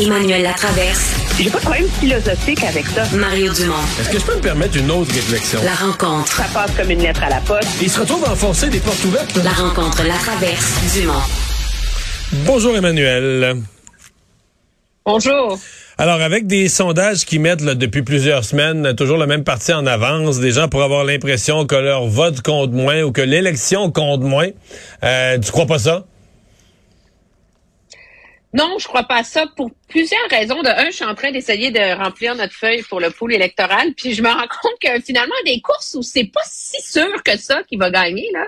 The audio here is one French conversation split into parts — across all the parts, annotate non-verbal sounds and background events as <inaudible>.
Emmanuel Latraverse. J'ai pas de problème philosophique avec ça. Mario Dumont. Est-ce que je peux me permettre une autre réflexion? La rencontre. Ça passe comme une lettre à la poste. Il se retrouve à enfoncer des portes ouvertes. La rencontre, la traverse, Dumont. Bonjour Emmanuel. Bonjour. Alors, avec des sondages qui mettent là, depuis plusieurs semaines toujours le même parti en avance, des gens pour avoir l'impression que leur vote compte moins ou que l'élection compte moins, euh, tu crois pas ça? Non, je crois pas à ça pour plusieurs raisons. De un, je suis en train d'essayer de remplir notre feuille pour le pool électoral, puis je me rends compte que finalement, des courses où c'est pas si sûr que ça qui va gagner, là,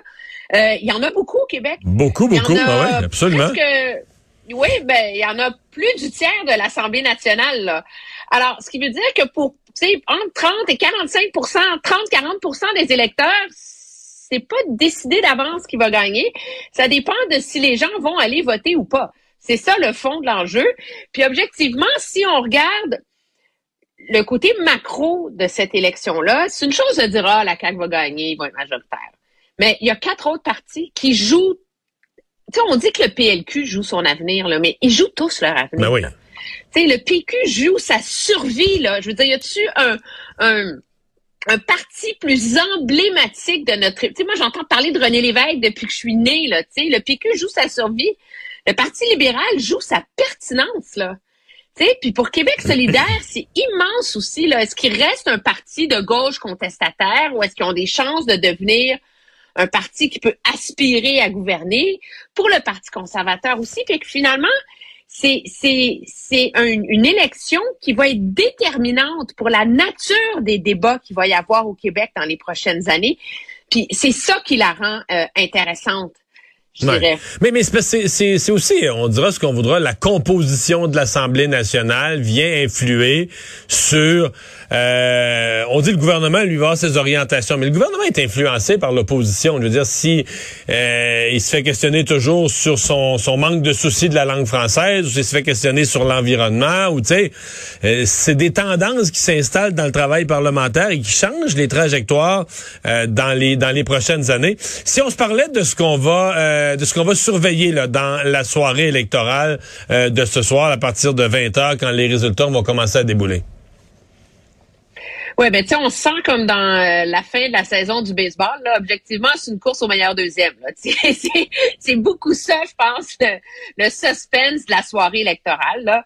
euh, il y en a beaucoup au Québec. Beaucoup, beaucoup. a Ah oui, absolument. presque- oui, ben, il y en a plus du tiers de l'Assemblée nationale, là. Alors, ce qui veut dire que pour, tu sais, entre 30 et 45% 30-40% des électeurs, c'est pas décidé d'avance qui va gagner. Ça dépend de si les gens vont aller voter ou pas. C'est ça le fond de l'enjeu. Puis objectivement, si on regarde le côté macro de cette élection-là, c'est une chose de dire, ah, la CAQ va gagner, ils vont être majoritaires. Mais il y a quatre autres partis qui jouent. Tu sais, on dit que le PLQ joue son avenir, là, mais ils jouent tous leur avenir. Ben oui. Tu sais, le PQ joue sa survie, là. Je veux dire, y a-tu un, un, un parti plus emblématique de notre... Tu sais, moi, j'entends parler de René Lévesque depuis que je suis née, là. Tu sais, le PQ joue sa survie. Le Parti libéral joue sa pertinence, là. Puis pour Québec <laughs> solidaire, c'est immense aussi, là. Est-ce qu'il reste un parti de gauche contestataire ou est-ce qu'ils ont des chances de devenir un parti qui peut aspirer à gouverner pour le Parti conservateur aussi? Puis que finalement, c'est c'est c'est un- une élection qui va être déterminante pour la nature des débats qu'il va y avoir au Québec dans les prochaines années. Puis c'est ça qui la rend euh, intéressante, je Ouais. dirais. Mais, mais c'est aussi, on dira ce qu'on voudra, la composition de l'Assemblée nationale vient influer sur... euh, on dit le gouvernement lui va ses orientations, mais le gouvernement est influencé par l'opposition. Je veux dire, si euh, il se fait questionner toujours sur son, son manque de souci de la langue française, ou s'il se fait questionner sur l'environnement, ou tu sais, euh, c'est des tendances qui s'installent dans le travail parlementaire et qui changent les trajectoires euh, dans les dans les prochaines années. Si on se parlait de ce qu'on va euh, de ce qu'on va surveiller là, dans la soirée électorale euh, de ce soir à partir de 20 h quand les résultats vont commencer à débouler. Oui, ben tu sais, on se sent comme dans euh, la fin de la saison du baseball. Là. Objectivement, c'est une course au meilleur deuxième. <laughs> C'est beaucoup ça, je pense, le, suspense de la soirée électorale. Là.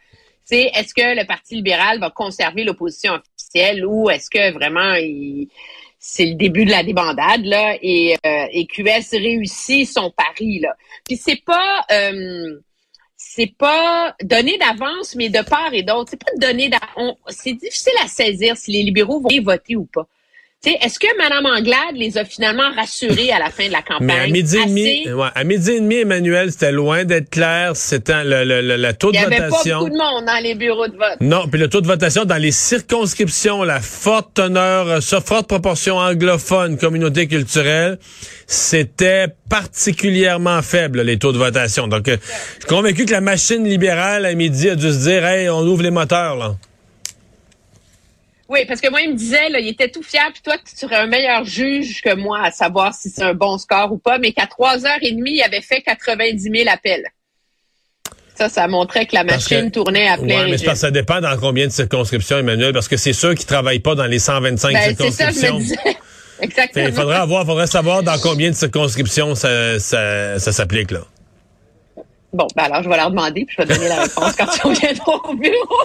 Est-ce que le Parti libéral va conserver l'opposition officielle ou est-ce que vraiment il- c'est le début de la débandade là et, euh, QS réussit son pari là. Puis c'est pas euh, c'est pas donné d'avance, mais de part et d'autre. C'est pas donné d'avance. C'est difficile à saisir si les libéraux vont voter ou pas. Est-ce que Mme Anglade les a finalement rassurés à la fin de la campagne? Mais à midi et demi, Assez? ouais, à midi et demi, Emmanuel, c'était loin d'être clair. C'était le, le, le- la taux Il de n'y avait pas votation. beaucoup de monde dans les bureaux de vote. Non, puis le taux de votation dans les circonscriptions, la forte teneur, euh, sa forte proportion anglophone, communauté culturelle, c'était particulièrement faible, les taux de votation. Donc, euh, je suis convaincu que la machine libérale, à midi, a dû se dire, hey, on ouvre les moteurs, là. Oui, parce que moi, il me disait, là, il était tout fier, puis toi, tu serais un meilleur juge que moi à savoir si c'est un bon score ou pas, mais qu'à 3h30, il avait fait 90 000 appels. Ça, ça montrait que la machine que- tournait à plein Ouais, mais parce que ça dépend dans combien de circonscriptions, Emmanuel, parce que c'est sûr qu'ils travaillent pas dans les 125 Ben, c'est ça, je circonscriptions. me disais. <laughs> Exactement. Il faudrait avoir, faudrait savoir dans combien de circonscriptions ça, ça, ça s'applique, là. Bon, ben alors je vais leur demander, puis je vais donner la réponse quand ils reviendront au bureau.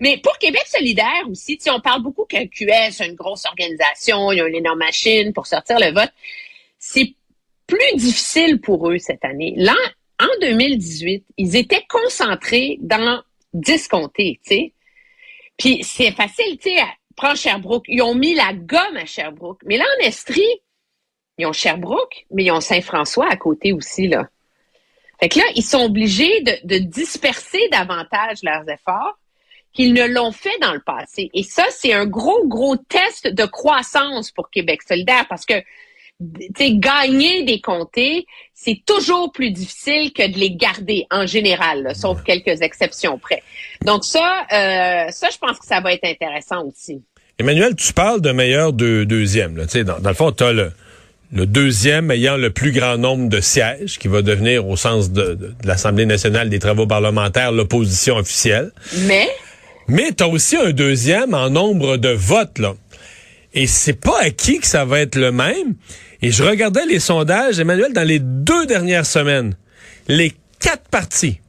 Mais pour Québec solidaire aussi, on parle beaucoup qu'un QS, c'est une grosse organisation, il y a une énorme machine pour sortir le vote. C'est plus difficile pour eux cette année. Là, en 2018, ils étaient concentrés dans 10 comtés, tu sais. Puis c'est facile, tu sais, prends Sherbrooke. Ils ont mis la gomme à Sherbrooke. Mais là, en Estrie, ils ont Sherbrooke, mais ils ont Saint-François à côté aussi, là. Fait que là, ils sont obligés de disperser davantage leurs efforts qu'ils ne l'ont fait dans le passé. Et ça, c'est un gros, gros test de croissance pour Québec solidaire parce que gagner des comtés, c'est toujours plus difficile que de les garder en général, là, sauf quelques exceptions près. Donc ça, euh, ça, je pense que ça va être intéressant aussi. Emmanuel, tu parles de meilleur de, deuxième. Là. Dans, dans le fond, tu as le, le deuxième ayant le plus grand nombre de sièges, qui va devenir, au sens de, de l'Assemblée nationale des travaux parlementaires, l'opposition officielle. Mais mais tu aussi un deuxième en nombre de votes, là. Et c'est pas acquis que ça va être le même. Et je regardais les sondages, Emmanuel, dans les deux dernières semaines. Les quatre partis,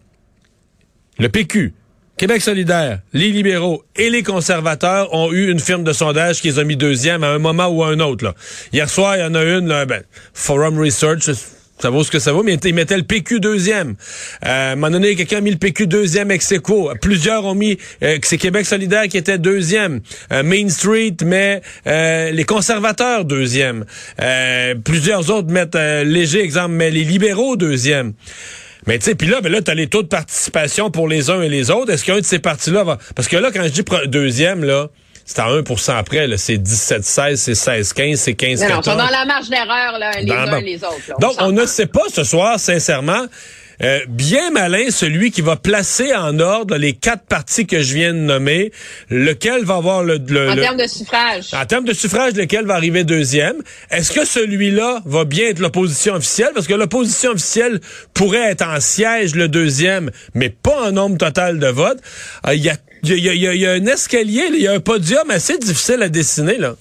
le PQ, Québec solidaire, les libéraux et les conservateurs ont eu une firme de sondage qui les a mis deuxième à un moment ou à un autre. Là. Hier soir, il y en a une, ben, Forum Research, ça vaut ce que ça vaut, mais ils mettaient le PQ deuxième. Euh, à un moment donné, quelqu'un a mis le PQ deuxième ex aequo. Plusieurs ont mis euh, que c'est Québec solidaire qui était deuxième. Euh, Main Street met euh, les conservateurs deuxième. plusieurs autres mettent léger exemple, mais les libéraux deuxième. Mais tu sais, puis là, ben là, t'as les taux de participation pour les uns et les autres. Est-ce qu'un de ces partis-là va... Parce que là, quand je dis deuxième, là, c'est à 1% après. C'est 17-16, c'est 16-15, c'est 15-14. Non, sont dans la marge d'erreur, là, les uns et les autres. Donc, on ne sait pas ce soir, sincèrement, euh, bien malin celui qui va placer en ordre les quatre partis que je viens de nommer, lequel va avoir le... en termes de suffrage. En termes de suffrage, lequel va arriver deuxième? Est-ce que celui-là va bien être l'opposition officielle? Parce que l'opposition officielle pourrait être en siège le deuxième, mais pas en nombre total de votes. Euh, il y, a, y, a, un escalier, il y a un podium assez difficile à dessiner, là.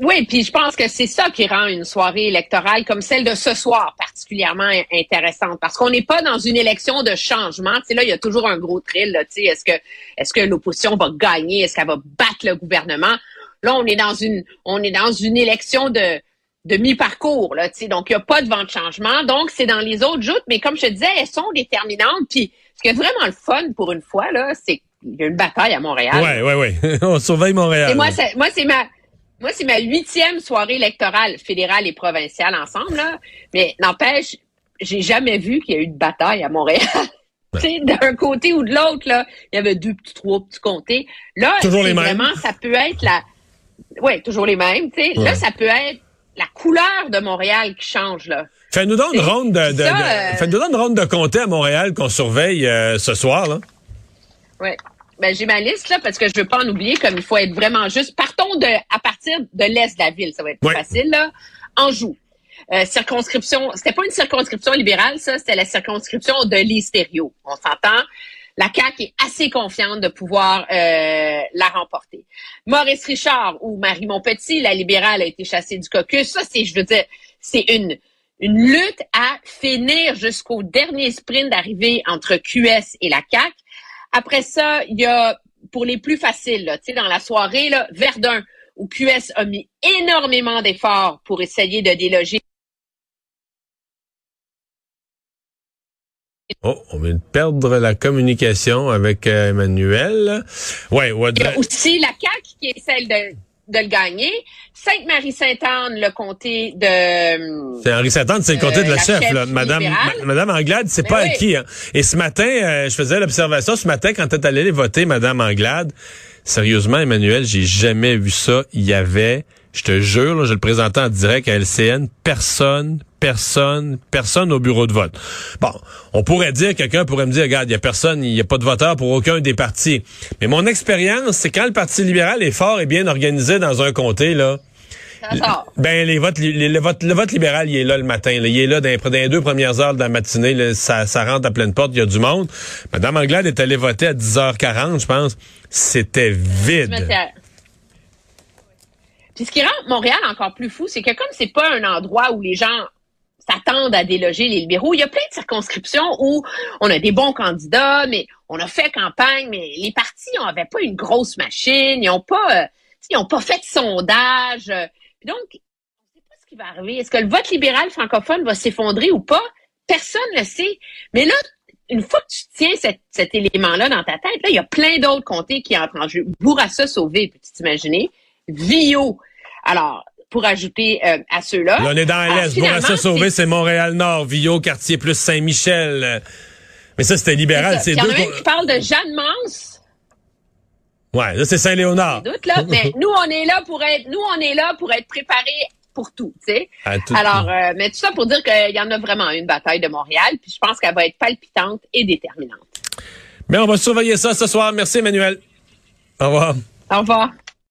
Oui, puis je pense que c'est ça qui rend une soirée électorale comme celle de ce soir particulièrement intéressante parce qu'on n'est pas dans une élection de changement. Tu sais, là, il y a toujours un gros thrill. Tu sais, est-ce que est-ce que l'opposition va gagner? Est-ce qu'elle va battre le gouvernement? Là, on est dans une on est dans une élection de de mi-parcours là. Tu sais, donc il n'y a pas de vent de changement. Donc c'est dans les autres joutes, mais comme je te disais, elles sont déterminantes. Puis ce qui est vraiment le fun pour une fois là, c'est qu'il y a une bataille à Montréal. Ouais, ouais, ouais. <laughs> on surveille Montréal. Et moi, moi, c'est ma moi, c'est ma huitième soirée électorale fédérale et provinciale ensemble, là. Mais n'empêche, j'ai jamais vu qu'il y a eu de bataille à Montréal. <laughs> d'un côté ou de l'autre, là, il y avait deux petits, trois petits comtés. Là, toujours les mêmes. vraiment, ça peut être la, ouais, toujours les mêmes, tu sais. Là, ça peut être la couleur de Montréal qui change, là. Fais-nous donc une ronde de, de, euh, fais-nous une ronde de comté à Montréal qu'on surveille euh, ce soir, là. Ouais. Ben, j'ai ma liste là parce que je veux pas en oublier comme il faut être vraiment juste. Partons de à partir de l'est de la ville, ça va être plus facile là. Anjou. Euh, circonscription, c'était pas une circonscription libérale ça, c'était la circonscription de l'Hystério. On s'entend. La CAQ est assez confiante de pouvoir euh, la remporter. Maurice Richard ou Marie Montpetit, la libérale a été chassée du caucus. Ça, c'est, je veux dire, c'est une une lutte à finir jusqu'au dernier sprint d'arrivée entre QS et la CAQ. Après ça, il y a pour les plus faciles, là, dans la soirée, là, Verdun, où QS a mis énormément d'efforts pour essayer de déloger. Oh, on vient de perdre la communication avec euh, Emmanuel. Ouais. Il y a aussi la CAQ qui est celle de de le gagner. Sainte-Marie-Sainte-Anne, le comté de... C'est Henri Sainte-Anne, c'est le comté de la, chef, là. Madame, Madame Anglade, c'est pas acquis. Hein. Et ce matin, euh, je faisais l'observation, ce matin, quand tu allé voter Madame Anglade, sérieusement, Emmanuel, j'ai jamais vu ça. Il y avait je te jure, je le présentais en direct à LCN, personne, personne, personne au bureau de vote. Bon, on pourrait dire, quelqu'un pourrait me dire, regarde, il y a personne, il n'y a pas de voteur pour aucun des partis. Mais mon expérience, c'est quand le Parti libéral est fort et bien organisé dans un comté, là, ben les votes, les, le vote, le vote libéral, il est là le matin. Il est là dans, dans, les deux premières heures de la matinée. ça, ça rentre à pleine porte. Il y a du monde. Madame Anglade est allée voter à 10h40, je pense. C'était vide. Puis ce qui rend Montréal encore plus fou, c'est que comme c'est pas un endroit où les gens s'attendent à déloger les libéraux, il y a plein de circonscriptions où on a des bons candidats, mais on a fait campagne, mais les partis n'avaient pas une grosse machine, ils n'ont pas, euh, ils pas fait de sondage. donc, on ne sait pas ce qui va arriver. Est-ce que le vote libéral francophone va s'effondrer ou pas? Personne ne le sait. Mais là, une fois que tu tiens cet, élément-là dans ta tête, là, il y a plein d'autres comtés qui entrent en jeu. Bourassa sauvé, peux-tu t'imaginer? Vio. Alors, pour ajouter euh, à ceux-là. Là, on est dans Alors, l'Est. finalement, Bourassa Sauvé, c'est- Montréal-Nord. Villot, quartier plus Saint-Michel. Mais ça, c'était libéral. c'est ça. Il y en deux. a même qui parle de Jeanne Mance. Ouais, là, c'est Saint-Léonard. là, <laughs> mais nous on est là pour être nous on est là pour être préparés pour tout, tu sais. Alors euh, mais tout ça pour dire qu'il y en a vraiment une bataille de Montréal, puis je pense qu'elle va être palpitante et déterminante. Mais on va surveiller ça ce soir. Merci, Emmanuel. Au revoir. Au revoir.